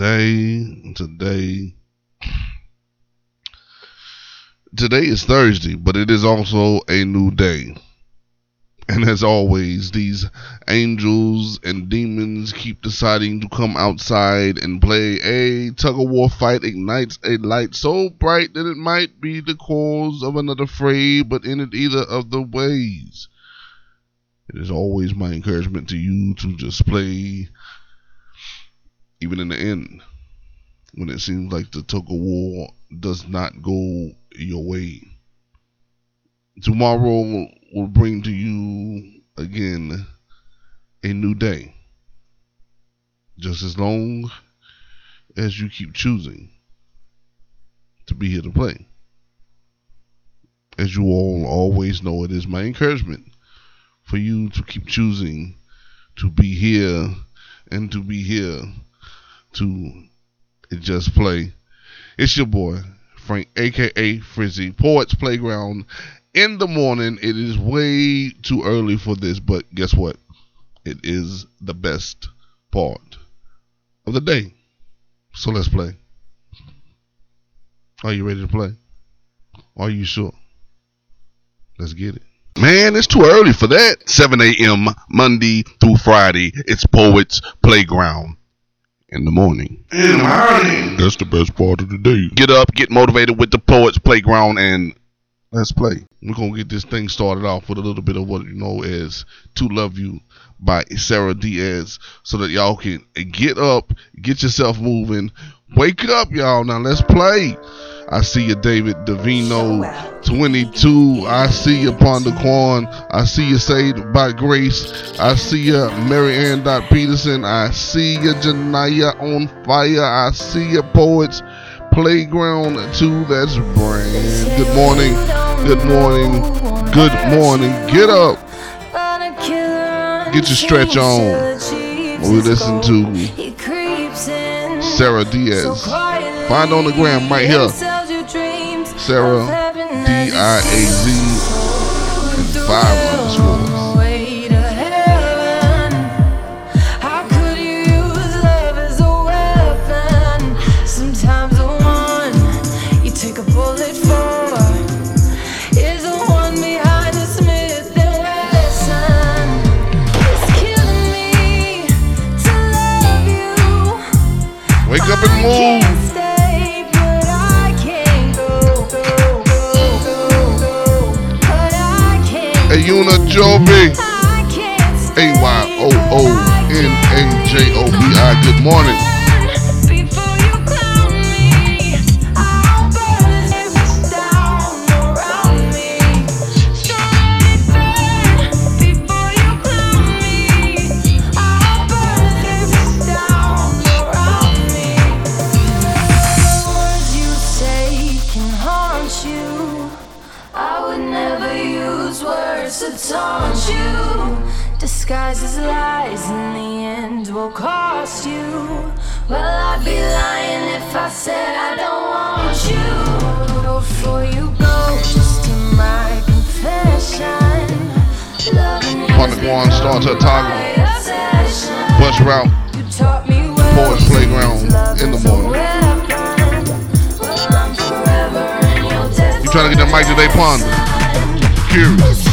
today, today, today is Thursday, but it is also a new day. And as always, these angels and demons keep deciding to come outside and play. A tug of war fight ignites a light so bright that it might be the cause of another fray, but in it either of the ways. It is always my encouragement to you to just play, even in the end, when it seems like the tug of war does not go your way. Tomorrow will bring to you again a new day. Just as long as you keep choosing to be here to play. As you all always know, it is my encouragement for you to keep choosing to be here and to be here to just play. It's your boy, Frank, aka Frizzy, Poets Playground in the morning. It is way too early for this, but guess what? It is the best part of the day. So let's play. Are you ready to play? Are you sure? Let's get it. Man, it's too early for that. 7 a.m. Monday through Friday. It's Poets Playground in the morning. In the morning. That's the best part of the day. Get up, get motivated with the Poets Playground, and let's play. We're gonna get this thing started off with a little bit of what you know as "To Love You" by Sarah Diaz, so that y'all can get up, get yourself moving, wake up, y'all. Now let's play. I see you, David Davino, 22. I see you, Pondaquan. I see you, Saved by Grace. I see you, Mary Ann. Peterson. I see you, Janaya on fire. I see you, Poets Playground 2. That's brand. Good morning. Good morning. Good morning. Get up. Get your stretch on. We listen to Sarah Diaz. Find on the gram right here. Sarah D I A Z and five underscores. Wake up and move. Ayoona Jobi. A Y O O N A J O B I. Good morning. Pondaquan starts her toggle Bus route Poets Playground in the morning You trying to get that mic today, Ponder? Curious.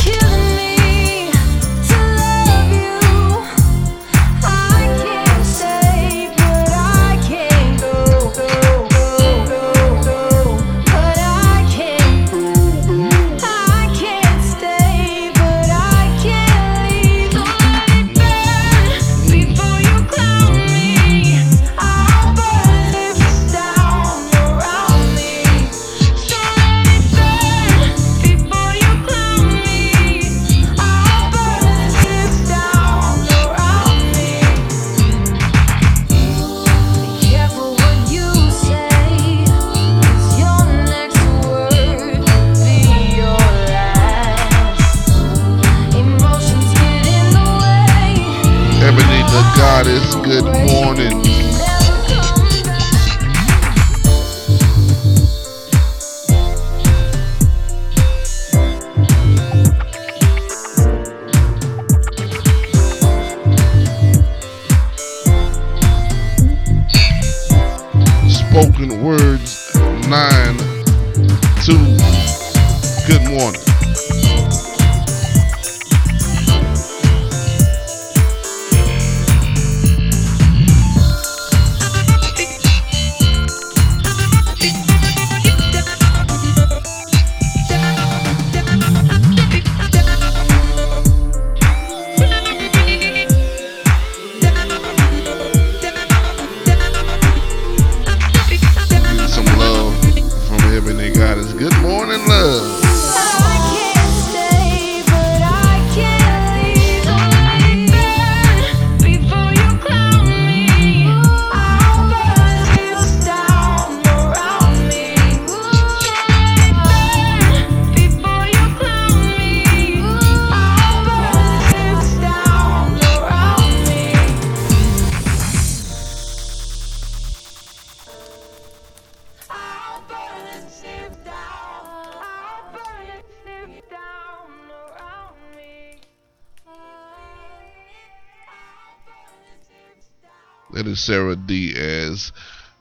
Sarah Diaz.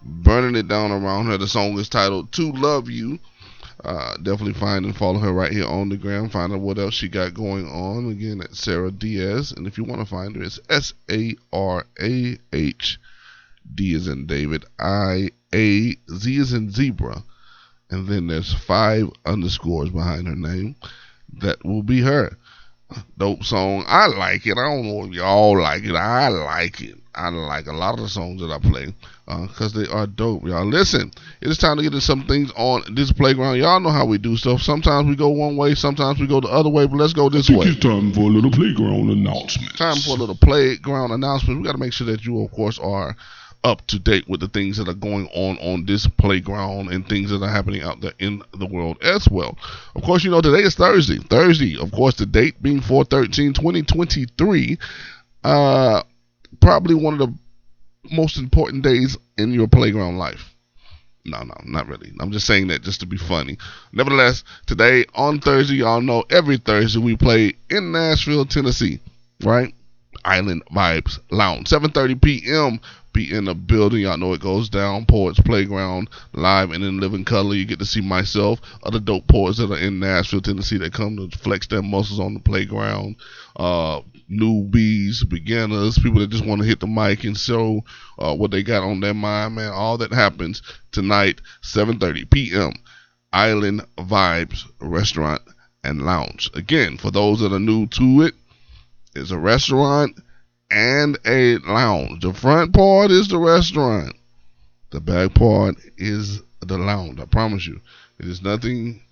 Burning it down around her. The song is titled To Love You. Uh, definitely find and follow her right here on the gram. Find out what else she got going on. Again, at Sarah Diaz. And if you want to find her, it's S A R A H D is in David, I A Z is in zebra. And then there's five underscores behind her name. That will be her. Dope song. I like it. I don't know if y'all like it. I like it. I like a lot of the songs that I play because uh, they are dope, y'all. Listen, it's time to get into some things on this playground. Y'all know how we do stuff. Sometimes we go one way, sometimes we go the other way, but let's go this way. It's time for a little playground announcement. Time for a little playground announcement. We got to make sure that you, of course, are up to date with the things that are going on on this playground and things that are happening out there in the world as well. Of course, you know today is Thursday. Thursday, of course, the date being 413 2023. Uh, probably one of the most important days in your playground life. No, no, not really. I'm just saying that just to be funny. Nevertheless, today on Thursday, y'all know every Thursday we play in Nashville, Tennessee, right? Island Vibes Lounge. 7:30 p.m. Be in the building. Y'all know it goes down. Poets Playground live and in living color. You get to see myself, other dope poets that are in Nashville, Tennessee that come to flex their muscles on the playground. Uh, newbies, beginners, people that just want to hit the mic and show uh, what they got on their mind, man. All that happens tonight, 7:30 p.m. Island Vibes Restaurant and Lounge. Again, for those that are new to it, it's a restaurant and a lounge. The front part is the restaurant. The back part is the lounge. I promise you. It is nothing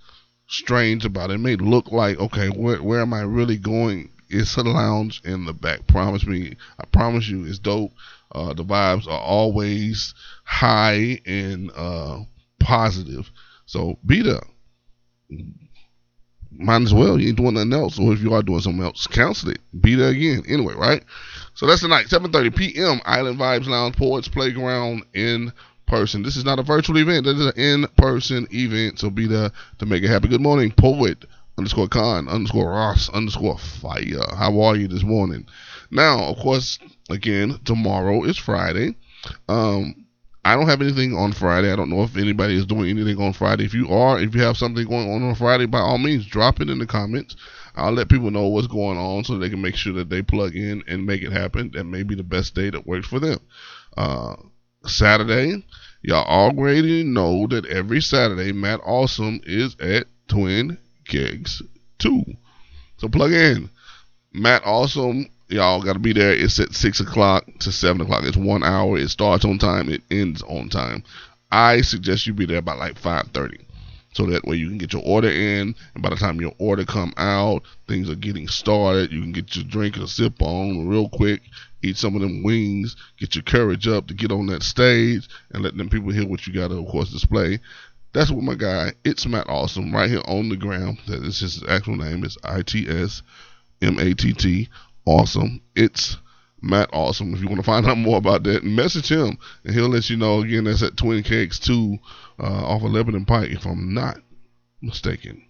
strange about it. It may look like, okay, where, where am I really going? It's a lounge in the back. Promise me. I promise you, it's dope. Uh, the vibes are always high and uh, positive. So be there might as well. You ain't doing nothing else. Or if you are doing something else, cancel it. Be there again. Anyway, right? So that's tonight, 7.30 p.m. Island Vibes Lounge, Poets Playground in person. This is not a virtual event. This is an in-person event. So be there to make it happen. Good morning, Poet underscore Con underscore Ross underscore Fire. How are you this morning? Now, of course, again, tomorrow is Friday. Um, I don't have anything on Friday. I don't know if anybody is doing anything on Friday. If you are, if you have something going on on Friday, by all means, drop it in the comments. I'll let people know what's going on so they can make sure that they plug in and make it happen. That may be the best day that works for them. Uh, Saturday, y'all already know that every Saturday, Matt Awesome is at Twin Gigs 2. So plug in. Matt Awesome y'all got to be there. It's at six o'clock to seven o'clock. It's one hour. It starts on time. It ends on time. I suggest you be there by like five thirty, so that way you can get your order in, and by the time your order come out, things are getting started. You can get your drink or sip on real quick. Eat some of them wings. Get your courage up to get on that stage and let them people hear what you got to, of course, display. That's what my guy, it's Matt Awesome, right here on the ground. That is his actual name. It's I T S M A T T awesome. It's Matt Awesome. If you want to find out more about that, message him and he'll let you know. Again, that's at Twin Cakes 2 uh, off of Lebanon Pike, if I'm not mistaken.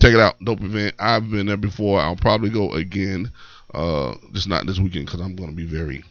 Check it out. Dope event. I've been there before. I'll probably go again. Uh, just not this weekend because I'm going to be very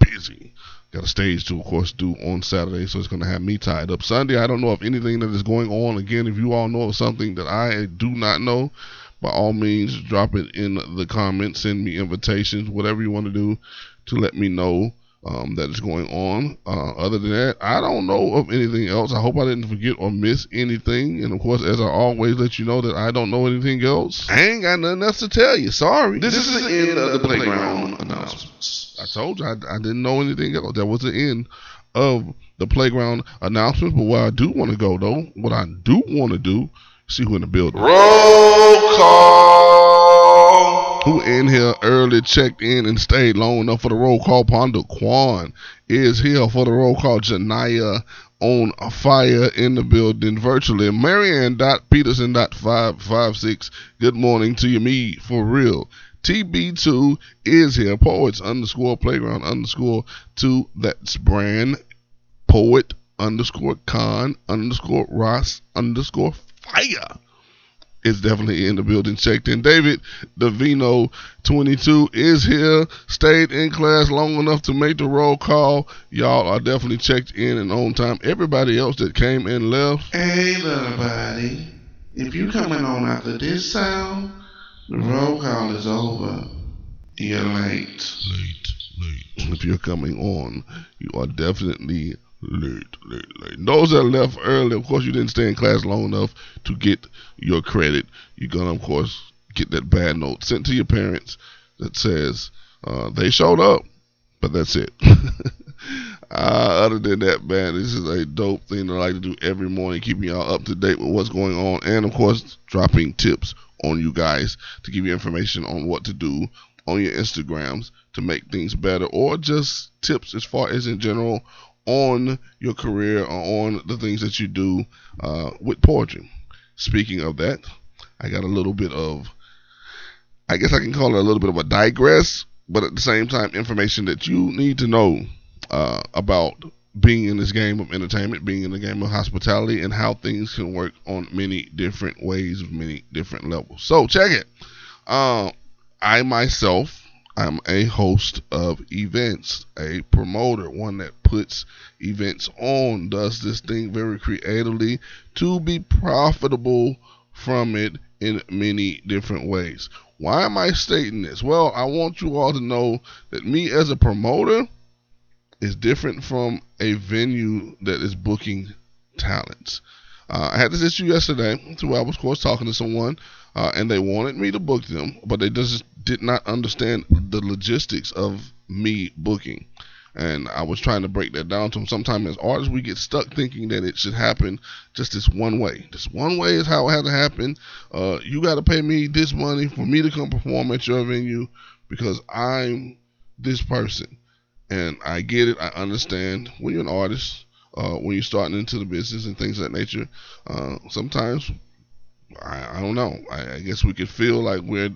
busy. Got a stage to, of course, do on Saturday, so it's going to have me tied up. Sunday, I don't know if anything that is going on. Again, if you all know of something that I do not know, by all means, drop it in the comments. Send me invitations, whatever you want to do to let me know um, that is going on. Uh, other than that, I don't know of anything else. I hope I didn't forget or miss anything. And of course, as I always let you know that I don't know anything else, I ain't got nothing else to tell you. Sorry. This, this is, the end, end of the playground, playground announcements. I told you I, I didn't know anything else. That was the end of the playground announcements. But where I do want to go, though, what I do want to do See who in the building. Roll call. Who in here early checked in and stayed long enough for the roll call? Ponda Quan is here for the roll call. Janaya on fire in the building virtually. Marianne dot Peterson dot five five six. Good morning to you, me for real. TB2 is here. Poets underscore playground underscore two. That's brand poet underscore con underscore Ross underscore fire is definitely in the building. Checked in. David Davino, 22, is here. Stayed in class long enough to make the roll call. Y'all are definitely checked in and on time. Everybody else that came and left, Hey, little buddy. If you coming on after this sound, the roll call is over. You're late. late, late. If you're coming on, you are definitely late, late, late. Those that left early, of course, you didn't stay in class long enough to get your credit. You're gonna, of course, get that bad note sent to your parents that says uh, they showed up, but that's it. uh, other than that, man, this is a dope thing that I like to do every morning, keeping y'all up to date with what's going on, and of course, dropping tips on you guys to give you information on what to do on your Instagrams to make things better, or just tips as far as in general on your career or on the things that you do uh, with poetry. Speaking of that, I got a little bit of, I guess I can call it a little bit of a digress, but at the same time, information that you need to know uh, about being in this game of entertainment, being in the game of hospitality, and how things can work on many different ways, many different levels. So check it. Um, I myself, I'm a host of events, a promoter, one that puts events on, does this thing very creatively to be profitable from it in many different ways. Why am I stating this? Well, I want you all to know that me as a promoter is different from a venue that is booking talents. Uh, I had this issue yesterday, so I was, of course, talking to someone, uh, and they wanted me to book them, but they just did not understand the logistics of me booking. And I was trying to break that down to them. Sometimes as artists, we get stuck thinking that it should happen just this one way. This one way is how it has to happen. Uh, you got to pay me this money for me to come perform at your venue because I'm this person. And I get it. I understand when you're an artist, uh, when you're starting into the business and things of that nature. Uh, sometimes, I, I don't know. I, I guess we could feel like we're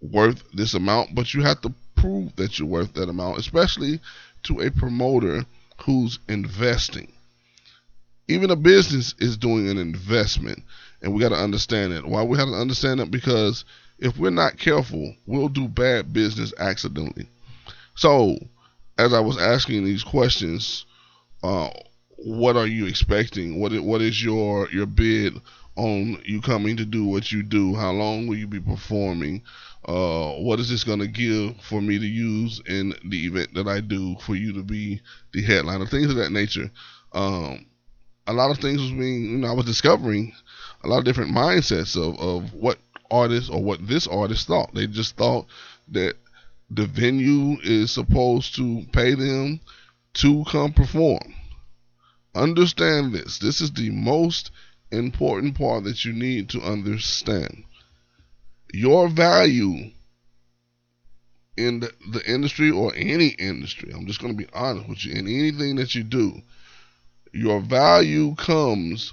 worth this amount, but you have to prove that you're worth that amount, especially to a promoter who's investing. Even a business is doing an investment, and we got to understand it. Why we have to understand it? Because if we're not careful, we'll do bad business accidentally. So, as I was asking these questions, uh, what are you expecting? What is, what is your your bid on you coming to do what you do? How long will you be performing? Uh, what is this going to give for me to use in the event that I do for you to be the headliner? Things of that nature. Um, a lot of things was being, you know, I was discovering a lot of different mindsets of, of what artists or what this artist thought. They just thought that the venue is supposed to pay them to come perform. Understand this. This is the most important part that you need to understand. Your value in the, industry or any industry, I'm just going to be honest with you, in anything that you do, your value comes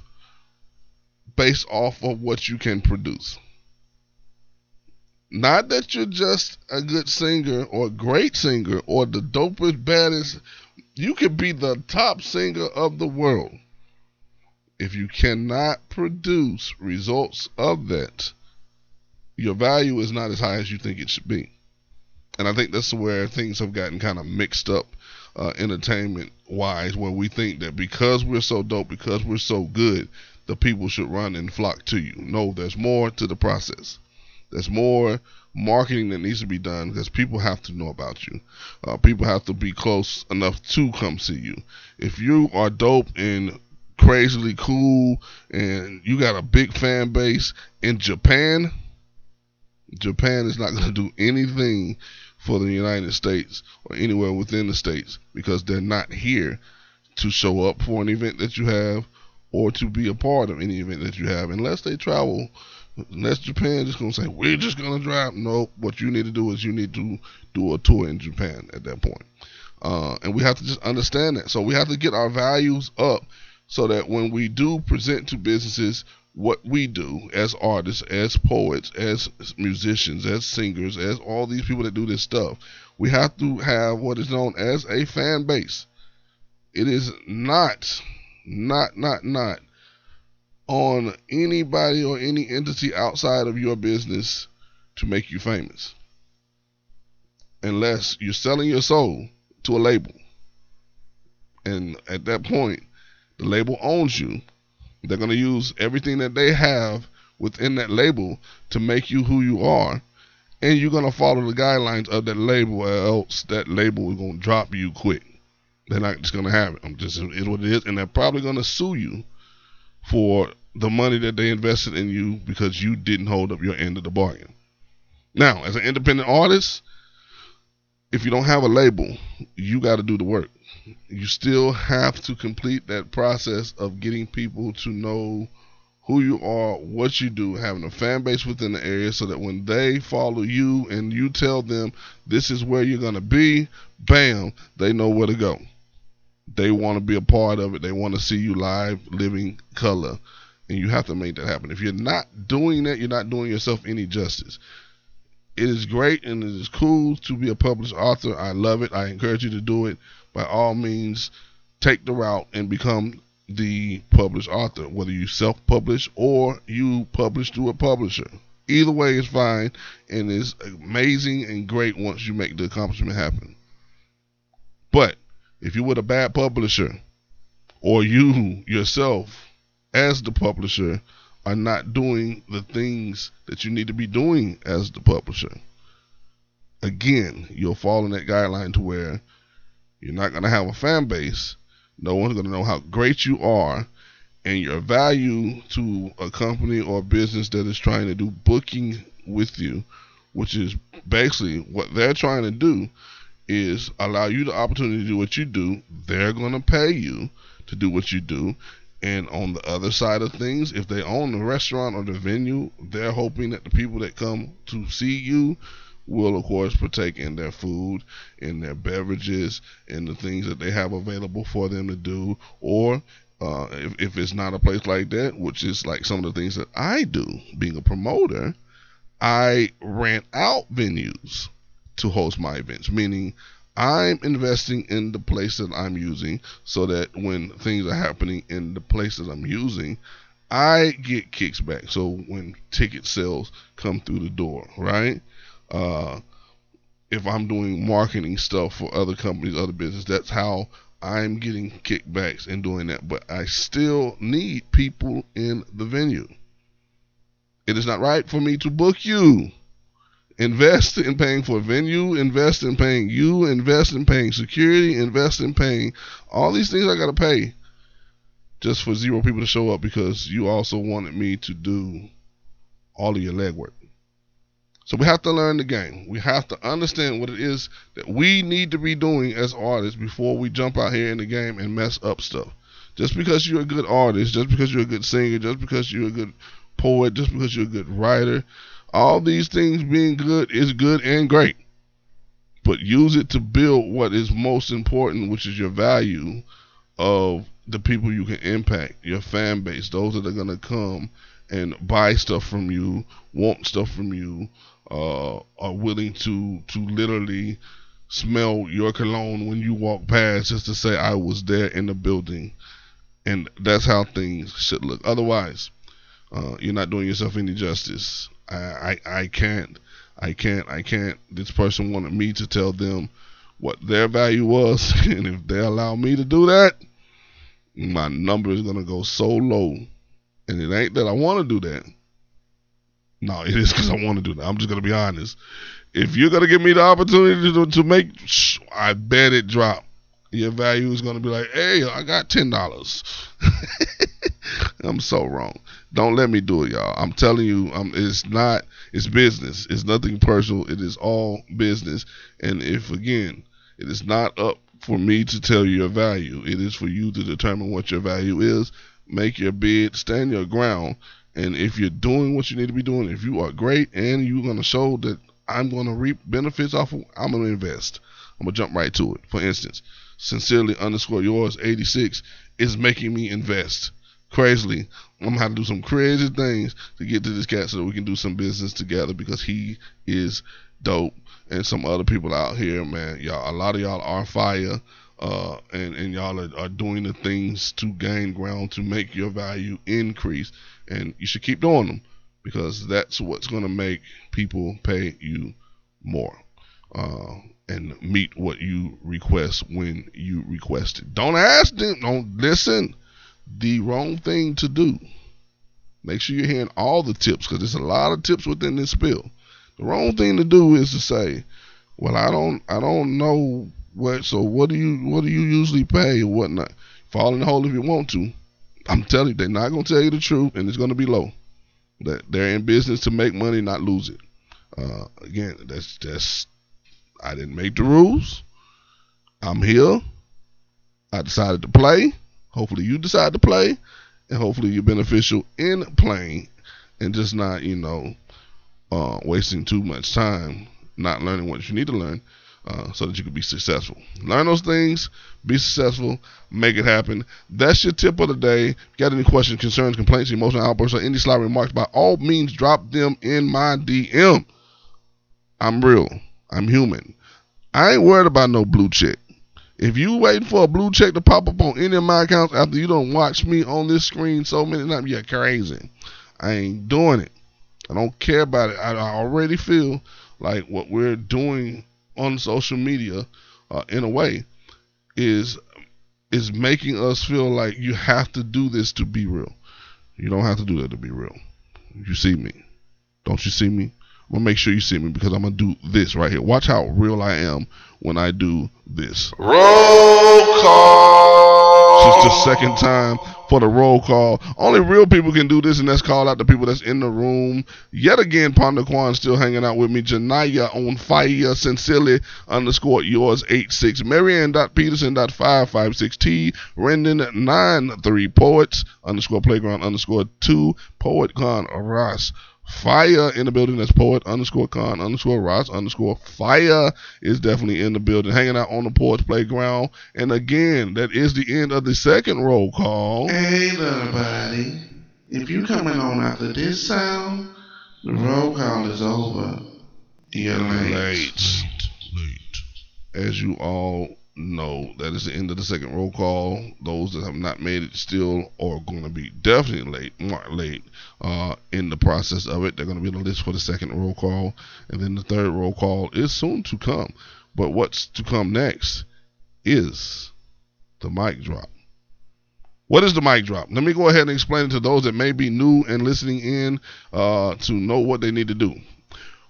based off of what you can produce. Not that you're just a good singer or a great singer or the dopest, baddest. You could be the top singer of the world. If you cannot produce results of that, your value is not as high as you think it should be. And I think that's where things have gotten kind of mixed up uh, entertainment wise, where we think that because we're so dope, because we're so good, the people should run and flock to you. No, there's more to the process. There's more marketing that needs to be done because people have to know about you. Uh, people have to be close enough to come see you. If you are dope and crazily cool and you got a big fan base in Japan, Japan is not going to do anything for the United States or anywhere within the states because they're not here to show up for an event that you have or to be a part of any event that you have. Unless they travel unless Japan just gonna say we're just gonna drive. No what you need to do is you need to do a tour in Japan at that point. Uh, and we have to just understand that. So we have to get our values up so that when we do present to businesses what we do as artists, as poets, as musicians, as singers, as all these people that do this stuff, we have to have what is known as a fan base. It is not, not, not, not on anybody or any entity outside of your business to make you famous. Unless you're selling your soul to a label. And at that point, the label owns you. They're going to use everything that they have within that label to make you who you are. And you're going to follow the guidelines of that label, or else that label is going to drop you quick. They're not just going to have it. I'm just, it's what it is. And they're probably going to sue you for the money that they invested in you because you didn't hold up your end of the bargain. Now, as an independent artist, if you don't have a label, you got to do the work. You still have to complete that process of getting people to know who you are, what you do, having a fan base within the area so that when they follow you and you tell them this is where you're going to be, bam, they know where to go. They want to be a part of it. They want to see you live, living color. And you have to make that happen. If you're not doing that, you're not doing yourself any justice. It is great and it is cool to be a published author. I love it. I encourage you to do it. By all means, take the route and become the published author, whether you self publish or you publish through a publisher. Either way is fine and is amazing and great once you make the accomplishment happen. But if you're with a bad publisher or you yourself as the publisher are not doing the things that you need to be doing as the publisher, again, you'll fall in that guideline to where you're not going to have a fan base. No one's going to know how great you are and your value to a company or business that is trying to do booking with you, which is basically what they're trying to do is allow you the opportunity to do what you do. They're going to pay you to do what you do. And on the other side of things, if they own the restaurant or the venue, they're hoping that the people that come to see you will, of course, partake in their food, in their beverages, in the things that they have available for them to do. Or uh, if, if it's not a place like that, which is like some of the things that I do, being a promoter, I rent out venues to host my events, meaning I'm investing in the place that I'm using so that when things are happening in the places I'm using, I get kicks back. So when ticket sales come through the door, right? Uh, if I'm doing marketing stuff for other companies, other business, that's how I'm getting kickbacks and doing that. But I still need people in the venue. It is not right for me to book you invest in paying for a venue, invest in paying you, invest in paying security, invest in paying all these things I got to pay just for zero people to show up because you also wanted me to do all of your legwork. So we have to learn the game. We have to understand what it is that we need to be doing as artists before we jump out here in the game and mess up stuff. Just because you're a good artist, just because you're a good singer, just because you're a good poet, just because you're a good writer, all these things being good is good and great. But use it to build what is most important, which is your value of the people you can impact, your fan base, those that are going to come and buy stuff from you, want stuff from you, uh, are willing to to literally smell your cologne when you walk past just to say I was there in the building. And that's how things should look. Otherwise, uh, you're not doing yourself any justice. I, I, I can't, I can't, I can't. This person wanted me to tell them what their value was, and if they allow me to do that, my number is gonna go so low. And it ain't that I want to do that. No, it is because I want to do that. I'm just gonna be honest. If you're gonna give me the opportunity to, to make, I bet it drop. Your value is gonna be like, hey, I got ten dollars. I'm so wrong. Don't let me do it, y'all. I'm telling you, um, it's not. It's business. It's nothing personal. It is all business. And if again, it is not up for me to tell you your value. It is for you to determine what your value is. Make your bid, stand your ground, and if you're doing what you need to be doing, if you are great and you're gonna show that I'm gonna reap benefits off of, I'm gonna invest. I'm gonna jump right to it. For instance, sincerely underscore yours 86 is making me invest crazily. I'm gonna have to do some crazy things to get to this cat so that we can do some business together because he is dope. And some other people out here, man, y'all. A lot of y'all are fire. uh, and and y'all are, are doing the things to gain ground to make your value increase, and you should keep doing them because that's what's going to make people pay you more. Uh, and meet what you request when you request it. Don't ask them. Don't listen. The wrong thing to do. Make sure you're hearing all the tips because there's a lot of tips within this bill. The wrong thing to do is to say, "Well, I don't, I don't know what. So what do you, what do you usually pay or whatnot? Fall in the hole if you want to. I'm telling you, they're not gonna tell you the truth, and it's gonna be low. That they're in business to make money, not lose it. Uh, again, that's that's. I didn't make the rules. I'm here. I decided to play. Hopefully, you decide to play, and hopefully, you're beneficial in playing, and just not, you know, uh, wasting too much time not learning what you need to learn uh, so that you can be successful. Learn those things, be successful, make it happen. That's your tip of the day. Got any questions, concerns, complaints, emotional outbursts, or any sly remarks, by all means, drop them in my DM. I'm real. I'm human. I ain't worried about no blue check. If you waiting for a blue check to pop up on any of my accounts after you don't watch me on this screen so many times, you're crazy. I ain't doing it. I don't care about it. I, I already feel like what we're doing on social media, uh, in a way, is is making us feel like you have to do this to be real. You don't have to do that to be real. You see me. Don't you see me? I'm gonna make sure you see me because I'm gonna do this right here. Watch how real I am when I do this. Roll call. This is the second time for the roll call. Only real people can do this, and that's call out the people that's in the room. Yet again, Ponda Kwan still hanging out with me. Janaya on fire, sincerely underscore yours 86. Marianne dot Peterson dot 556 T. Rendon 93 Poets underscore playground underscore 2. Poet Con Ross. Fire in the building. That's poet underscore con underscore Ross underscore fire is definitely in the building, hanging out on the porch playground. And again, that is the end of the second roll call. Hey, little buddy. If you coming on after this sound, the roll call is over. You're late. Late. Late. As you all know, that is the end of the second roll call. Those that have not made it still are going to be definitely late, late uh, in the process of it. They're going to be on the list for the second roll call. And then the third roll call is soon to come. But what's to come next is the mic drop. What is the mic drop? Let me go ahead and explain it to those that may be new and listening in uh, to know what they need to do.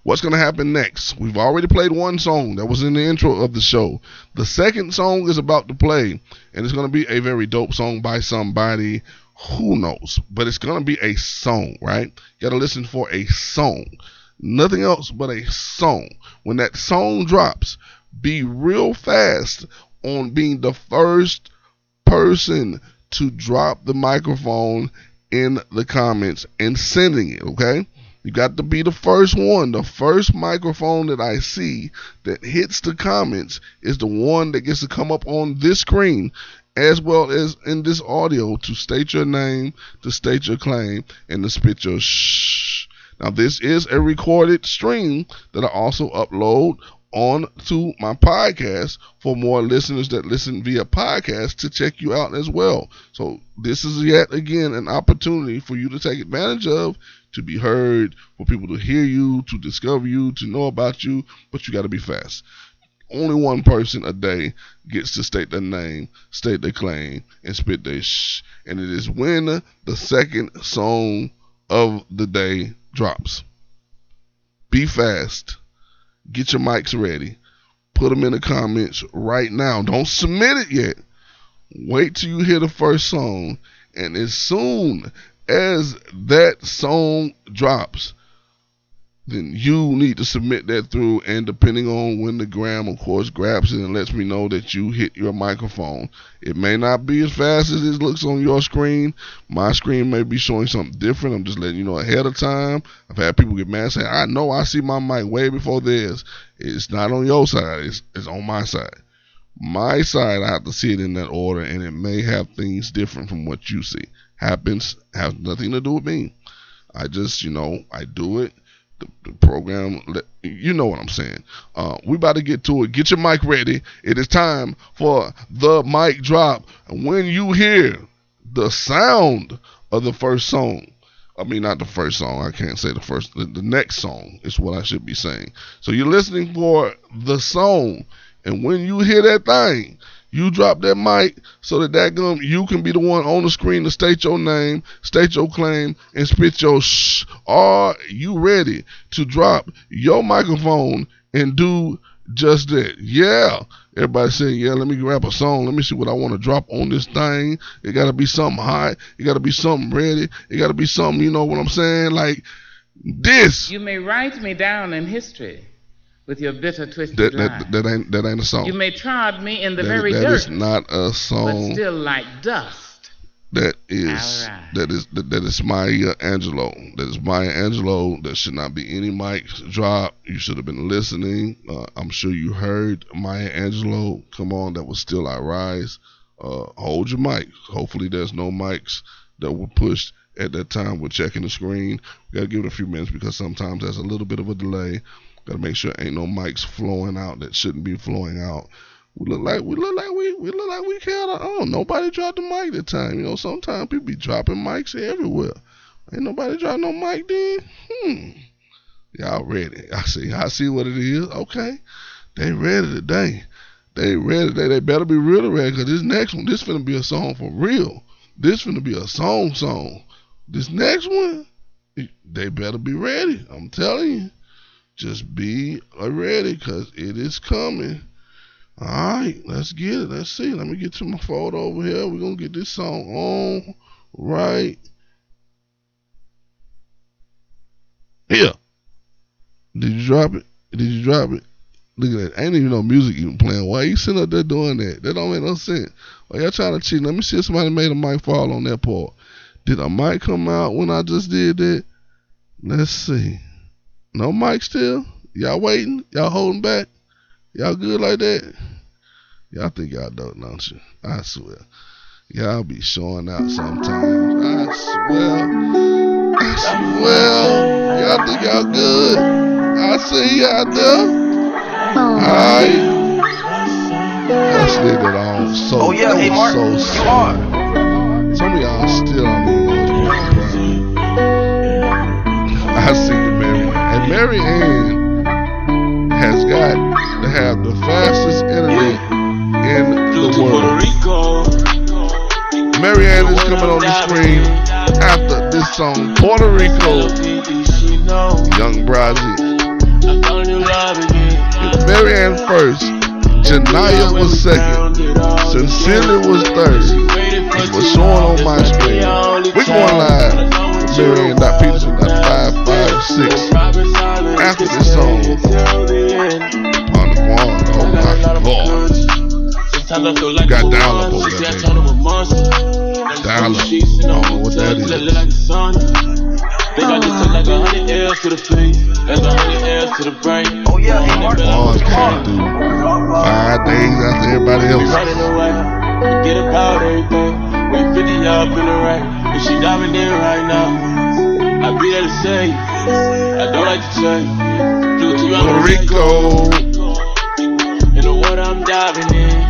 What's going to happen next? We've already played one song that was in the intro of the show. The second song is about to play, and it's going to be a very dope song by somebody. Who knows? But it's going to be a song, right? You got to listen for a song. Nothing else but a song. When that song drops, be real fast on being the first person to drop the microphone in the comments and sending it, okay? You got to be the first one. The first microphone that I see that hits the comments is the one that gets to come up on this screen as well as in this audio to state your name, to state your claim, and to spit your shh. Now, this is a recorded stream that I also upload on to my podcast for more listeners that listen via podcast to check you out as well. So this is yet again an opportunity for you to take advantage of, to be heard, for people to hear you, to discover you, to know about you, but you got to be fast. Only one person a day gets to state their name, state their claim, and spit their shh. And it is when the second song of the day drops. Be fast Get your mics ready. Put them in the comments right now. Don't submit it yet. Wait till you hear the first song. And as soon as that song drops, then you need to submit that through. And depending on when the gram, of course, grabs it and lets me know that you hit your microphone, it may not be as fast as it looks on your screen. My screen may be showing something different. I'm just letting you know ahead of time. I've had people get mad saying, I know I see my mic way before theirs. It's not on your side, it's, it's on my side. My side, I have to see it in that order, and it may have things different from what you see. Happens, has nothing to do with me. I just, you know, I do it the, the program. You know what I'm saying. Uh, we about to get to it. Get your mic ready. It is time for the mic drop. And when you hear the sound of the first song, I mean, not the first song. I can't say the first. The, the, next song is what I should be saying. So you're listening for the song, and when you hear that thing, you drop that mic so that that gum you can be the one on the screen to state your name, state your claim, and spit your shh. Are you ready to drop your microphone and do just that? Yeah. Everybody saying, yeah, let me grab a song. Let me see what I want to drop on this thing. It got to be something hot. It got to be something ready. It got to be something, you know what I'm saying? Like this. You may write me down in history with your bitter twisted that, that, that, ain't that ain't a song. You may trod me in the that, very that dirt. That is not a song. But still like dust. That is right. that is that, that is Maya Angelou. That is Maya Angelou. There should not be any mics drop. You should have been listening. Uh, I'm sure you heard Maya Angelou. Come on, that was still I rise. Uh, hold your mic. Hopefully, there's no mics that were pushed at that time. We're checking the screen. We gotta give it a few minutes because sometimes there's a little bit of a delay. Gotta make sure ain't no mics flowing out that shouldn't be flowing out. We look like we look like we we look like we of oh nobody dropped the mic that time. You know, sometimes people be dropping mics everywhere. Ain't nobody drop no mic then. Hmm. Y'all ready? I see. I see what it is. Okay. They ready today. They ready today. They better be really ready because this next one, this finna be a song for real. This finna be a song song. This next one, they better be ready. I'm telling you. Just be ready because it is coming. All right, let's get it. Let's see. Let me get to my photo over here. We're going to get this song on right here. Did you drop it? Did you drop it? Look at that. Ain't even no music even playing. Why you sitting up there doing that? That don't make no sense. Why y'all trying to cheat? Let me see if somebody made a mic fall on that part. Did a mic come out when I just did that? Let's see. No mic still? Y'all waiting? Y'all holding back? Y'all good like that? Y'all think y'all don't, don't you? I swear. Y'all be showing out sometimes. I swear. I swear. Y'all think y'all good? I see y'all. Alright. Y'all slid it on so Oh yeah, hey Mark, so You are. Some of y'all still don't I see you, Mary. And Mary Ann has got to have the fastest internet in the world. Mary Ann is coming on the screen after this song, Puerto Rico, Young Brazzy. It's Mary Ann first, Janaya was second, Sincerely was third. It was showing on my screen. We're going live Mary Ann Peterson at 556. After this song, on the one, oh my lord. Sometimes I feel like Got a dial up over monster. there, See, I baby. turn up a monster. Dial up. Sheets and I don't I'm know what that look is. like the sun. Think I just took like a hundred L's to the face. That's a hundred L's to the brain. Oh yeah, hey Mark. One came through five days after everybody else. running away. Forget about everything. We 50 up in the rain. If she diving in right now, I be there to say. I don't like to change. Flew to Puerto Rico. You know what I'm diving in.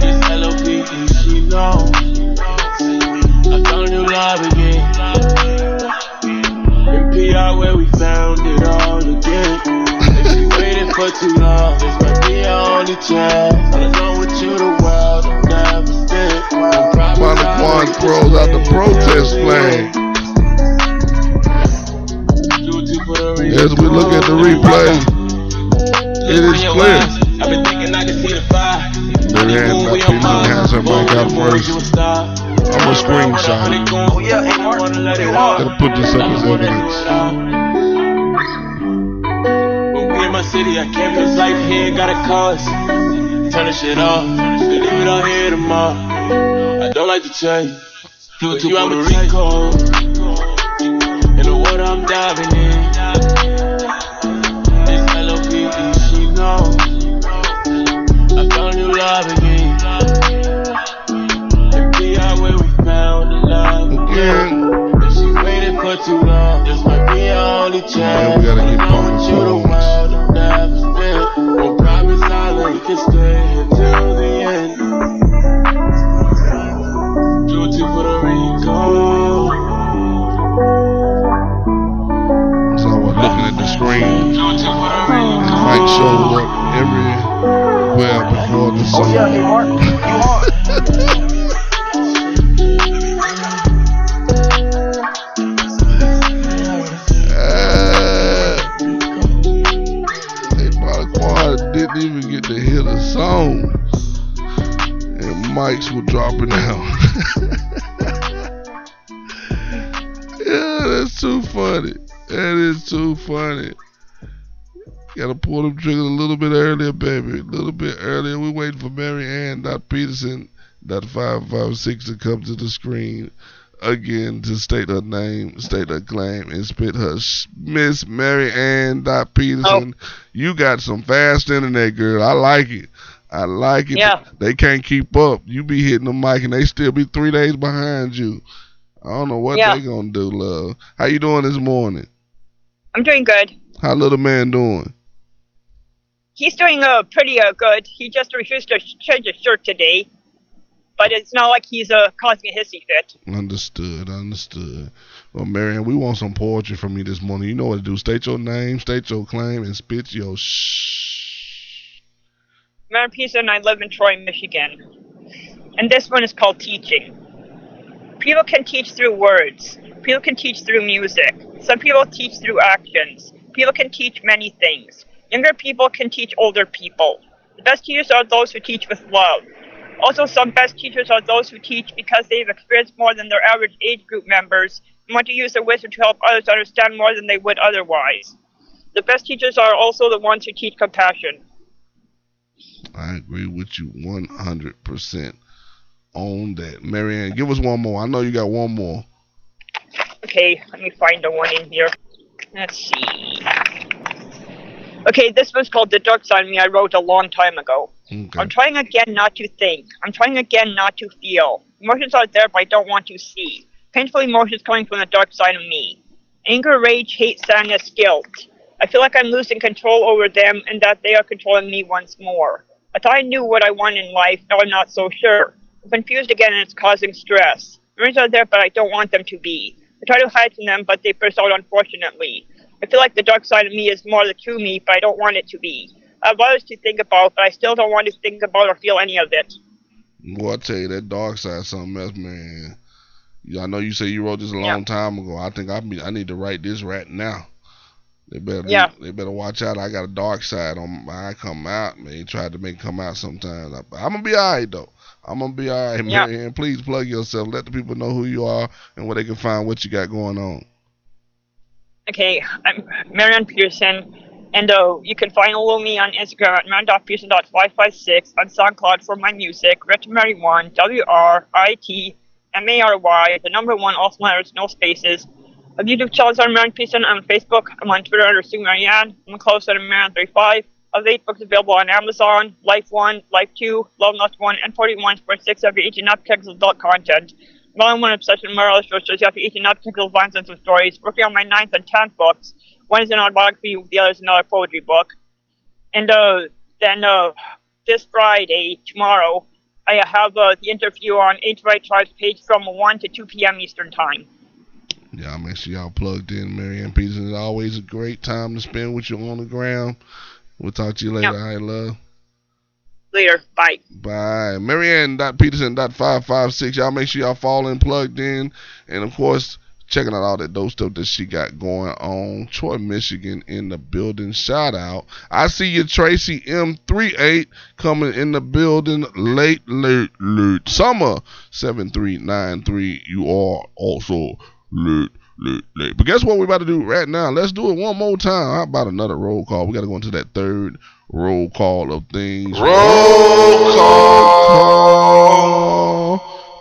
It's L-O-P-E, she know. I found new love again. In PR where we found it all again. If she waited for too long, this might be our only chance. All alone with you, the world will never stand. Kwame Kwan throws out the protest flag as we look at the replay. It is clear. I've been thinking I can see the fire. Mary Ann Dot Peterson has her mic out first. I'm a screenshot. Oh yeah, hey Mark. You are. Gotta put this up as evidence. When we in my city, I can't miss life here, got a cause. Turn the shit off, leave it all here tomorrow. I don't like to change. Flew to Puerto Rico. You know what I'm diving in. love again. The I where we found the love again. If she waited for too long, this might be our only chance. Man, we gotta get with you the world of never spent. Can stay until the end. I looking at the screen. Mike showed up everywhere. Oh yeah, you hard. Hey, Quad didn't even get to hear the song. And mics were dropping out. yeah, that's too funny. That is too funny. Gotta pull them triggers a little bit earlier, baby. A little bit earlier. We're waiting for Mary Ann. Dot Peterson. Dot five five six to come to the screen again to state her name, state her claim, and spit her sh- Miss Mary Ann. Dot Peterson. Oh. You got some fast internet, girl. I like it. I like it. Yeah. They can't keep up. You be hitting the mic and they still be three days behind you. I don't know what Yeah. they gonna do, love. How you doing this morning? I'm doing good. How little man doing? He's doing uh, pretty uh, good. He just refused to sh- change his shirt today. But it's not like he's uh, causing a hissy fit. Understood, understood. Well, Marianne, we want some poetry from you this morning. You know what to do. State your name, state your claim, and spit your shh. Mary Pisa and I live in Troy, Michigan. And this one is called teaching. People can teach through words. People can teach through music. Some people teach through actions. People can teach many things. Younger people can teach older people. The best teachers are those who teach with love. Also, some best teachers are those who teach because they've experienced more than their average age group members and want to use their wisdom to help others understand more than they would otherwise. The best teachers are also the ones who teach compassion. I agree with you 100% on that. Marianne, give us one more. I know you got one more. Okay, let me find the one in here. Let's see. Okay, this one's called The Dark Side of Me I wrote a long time ago. Okay. I'm trying again not to think. I'm trying again not to feel. Emotions are there, but I don't want to see. Painful emotions coming from the dark side of me. Anger, rage, hate, sadness, guilt. I feel like I'm losing control over them and that they are controlling me once more. I thought I knew what I want in life, now I'm not so sure. I'm confused again and it's causing stress. Memories are there, but I don't want them to be. I try to hide from them, but they burst out unfortunately. I feel like the dark side of me is more the true me, but I don't want it to be. I have others to think about, but I still don't want to think about or feel any of it. Well, I tell you, that dark side something else, man. I know you say you wrote this a long Yeah. time ago. I think I be, I need to write this right now. They better Yeah. they better watch out. I got a dark side on my I come out, man. He tried to make it come out sometimes. I, I'm gonna be alright though. I'm gonna be alright, Yeah. man. Please plug yourself. Let the people know who you are and where they can find what you got going on. Okay, I'm Marianne Pearson, and uh, you can follow me on Instagram at marianne.pearson.556, on SoundCloud for my music, Rich Mary 1, W R I T M A R Y, the number one, all letters, no spaces. A YouTube channels on Marianne Pearson. On Facebook. I'm on Twitter under Sue Marianne. I'm close at Marianne35. Of eight books available on Amazon, Life 1, Life 2, Love Lost 1, and 41 for 6 of your 18 up adult content. Volume 1 Obsession Moral Illustrations after 18 up technical violence and some stories. Working on my ninth and tenth books. One is an autobiography, the other is another poetry book. And uh, then uh, this Friday, tomorrow, I have uh, the interview on Ancient Right Tribes page from 1 to 2 p.m. Eastern Time. Y'all make sure y'all plugged in, Marianne Peterson. It's always a great time to spend with you on the ground. We'll talk to you later. Yep. All right, love. Later. Bye. Bye. Marianne.peterson.556. Y'all make sure y'all fall in, plugged in. And of course, checking out all that dope stuff that she got going on. Troy, Michigan in the building. Shout out. I see you, Tracy M38, coming in the building late, late, late. Summer 7393. You are also late. But guess what we're about to do right now? Let's do it one more time. How about another roll call? We got to go into that third roll call of things. Roll call.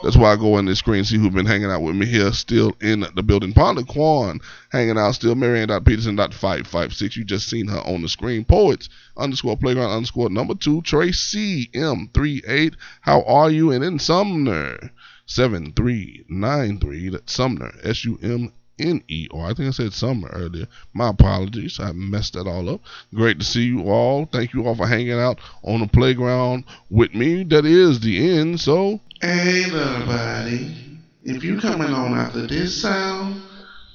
That's why I go in the screen see who's been hanging out with me here, still in the building. Ponda Quan hanging out still. Marianne.peterson.556. You just seen her on the screen. Poets underscore playground underscore number two. Tracy M38. How are you? And in Sumner 7393. That's Sumner. S U M N E R. I think I said Summer earlier. My apologies. I messed that all up. Great to see you all. Thank you all for hanging out on the playground with me. That is the end. So Hey, little buddy. If you coming on after this sound,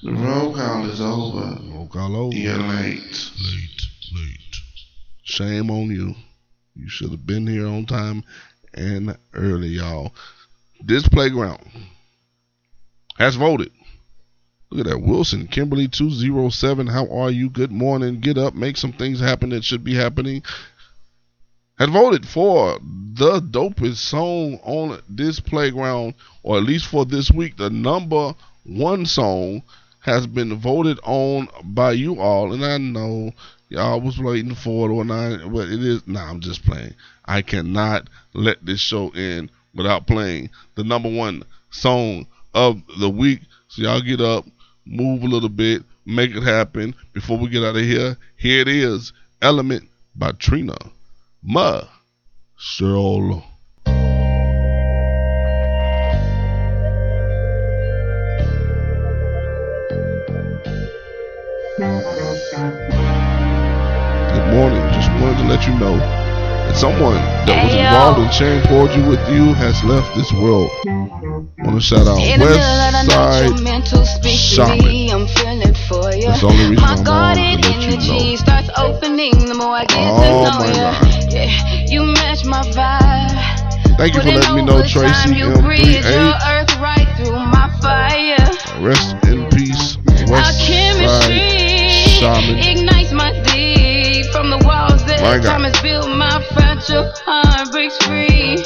the roll call is over. roll call over. You're late. Late, late. Shame on you. You should have been here on time and early, y'all. This playground has voted. Look at that. Wilson, Kimberly 207. How are you? Good morning. Get up. Make some things happen that should be happening. Had voted for the dopest song on this playground, or at least for this week. The number one song has been voted on by you all. And I know y'all was waiting for it or not, but it is. Nah, I'm just playing. I cannot let this show end without playing the number one song of the week. So y'all get up, move a little bit, make it happen before we get out of here. Here it is Element by Trina. Ma. Solo. Good morning. Just wanted to let you know someone that was Ayo. involved in sharing poetry with you has left this world. Want to shout out In the middle of the West Side mental Shaman. me. I'm feeling for you. That's the only reason my I'm on, to let you know. starts opening the more I get Oh, to know my. God. Yeah, you match my vibe. Thank you for letting me know, Tracy you breathe M38. right through my fire. Rest in peace, Our West Side Shaman. My God. has built. My fragile heart breaks free.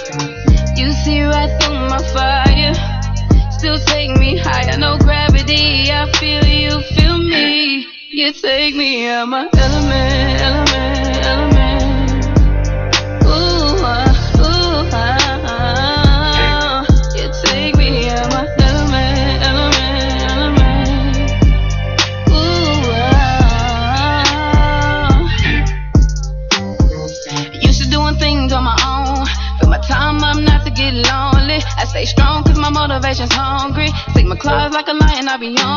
You see right through my fire. Still take me higher, no gravity. I feel you, feel me. You take me out my element, element. A be on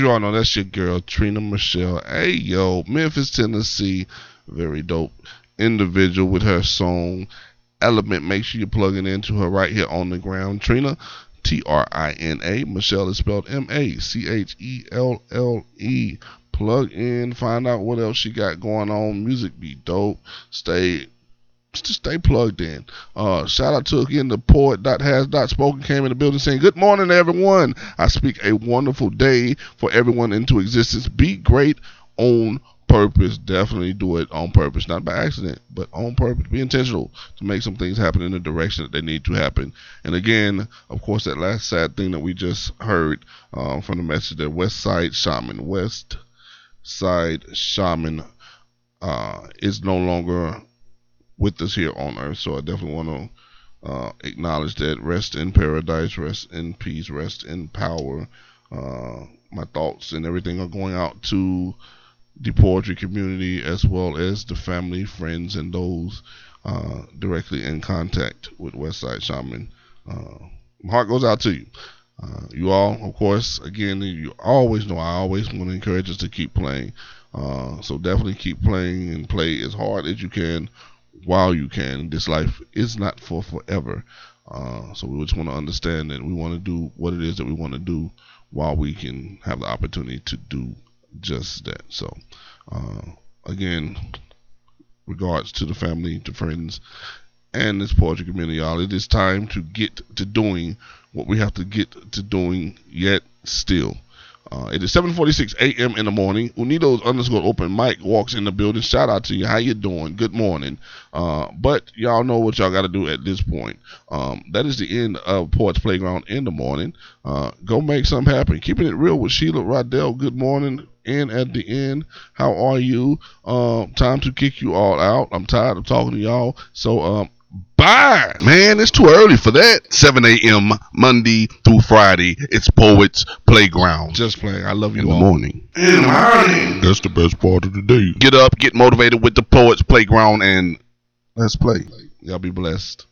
As you all know, that's your girl Trina Machelle. Hey yo, Memphis, Tennessee, very dope individual with her song Element. Make sure you're plugging into her right here on the ground. Trina, T R I N A. Machelle is spelled M A C H E L L E. Plug in, find out what else she got going on. Music be dope. Stay stay plugged in. Uh, shout out to again the poet dot has dot spoken came in the building saying, Good morning everyone. I speak a wonderful day for everyone into existence. Be great on purpose. Definitely do it on purpose, not by accident, but on purpose. Be intentional to make some things happen in the direction that they need to happen. And again, of course, that last sad thing that we just heard um, from the message that West Side Shaman, West Side Shaman, uh, is no longer with us here on earth. So I definitely want to uh, acknowledge that. Rest in paradise, rest in peace, rest in power. Uh, my thoughts and everything are going out to the poetry community as well as the family, friends, and those uh, directly in contact with Westside Shaman. Uh, my heart goes out to you. Uh, you all, of course, again, you always know I always want to encourage us to keep playing. Uh, so definitely keep playing and play as hard as you can while you can. This life is not for forever. Uh, so we just want to understand that we want to do what it is that we want to do while we can have the opportunity to do just that. So, uh, again, regards to the family, to friends, and this poetry community, y'all. It is time to get to doing what we have to get to doing yet still. Uh, it is 7:46 a.m. in the morning. Unidos underscore open mic walks in the building. Shout out to you. How you doing? Good morning. Uh, but y'all know what y'all got to do at this point. Um, that is the end of Poets Playground in the morning. Uh, go make something happen. Keeping it real with Sheila Rodell. Good morning. And at the end, how are you? Um, time to kick you all out. I'm tired of talking to y'all. So um, Bye. Man, it's too early for that. 7 a.m. Monday through Friday. It's Poets Playground. Just playing. I love you in all. morning. In the morning. That's the best part of the day. Get up, get motivated with the Poets Playground, and let's play. Y'all be blessed.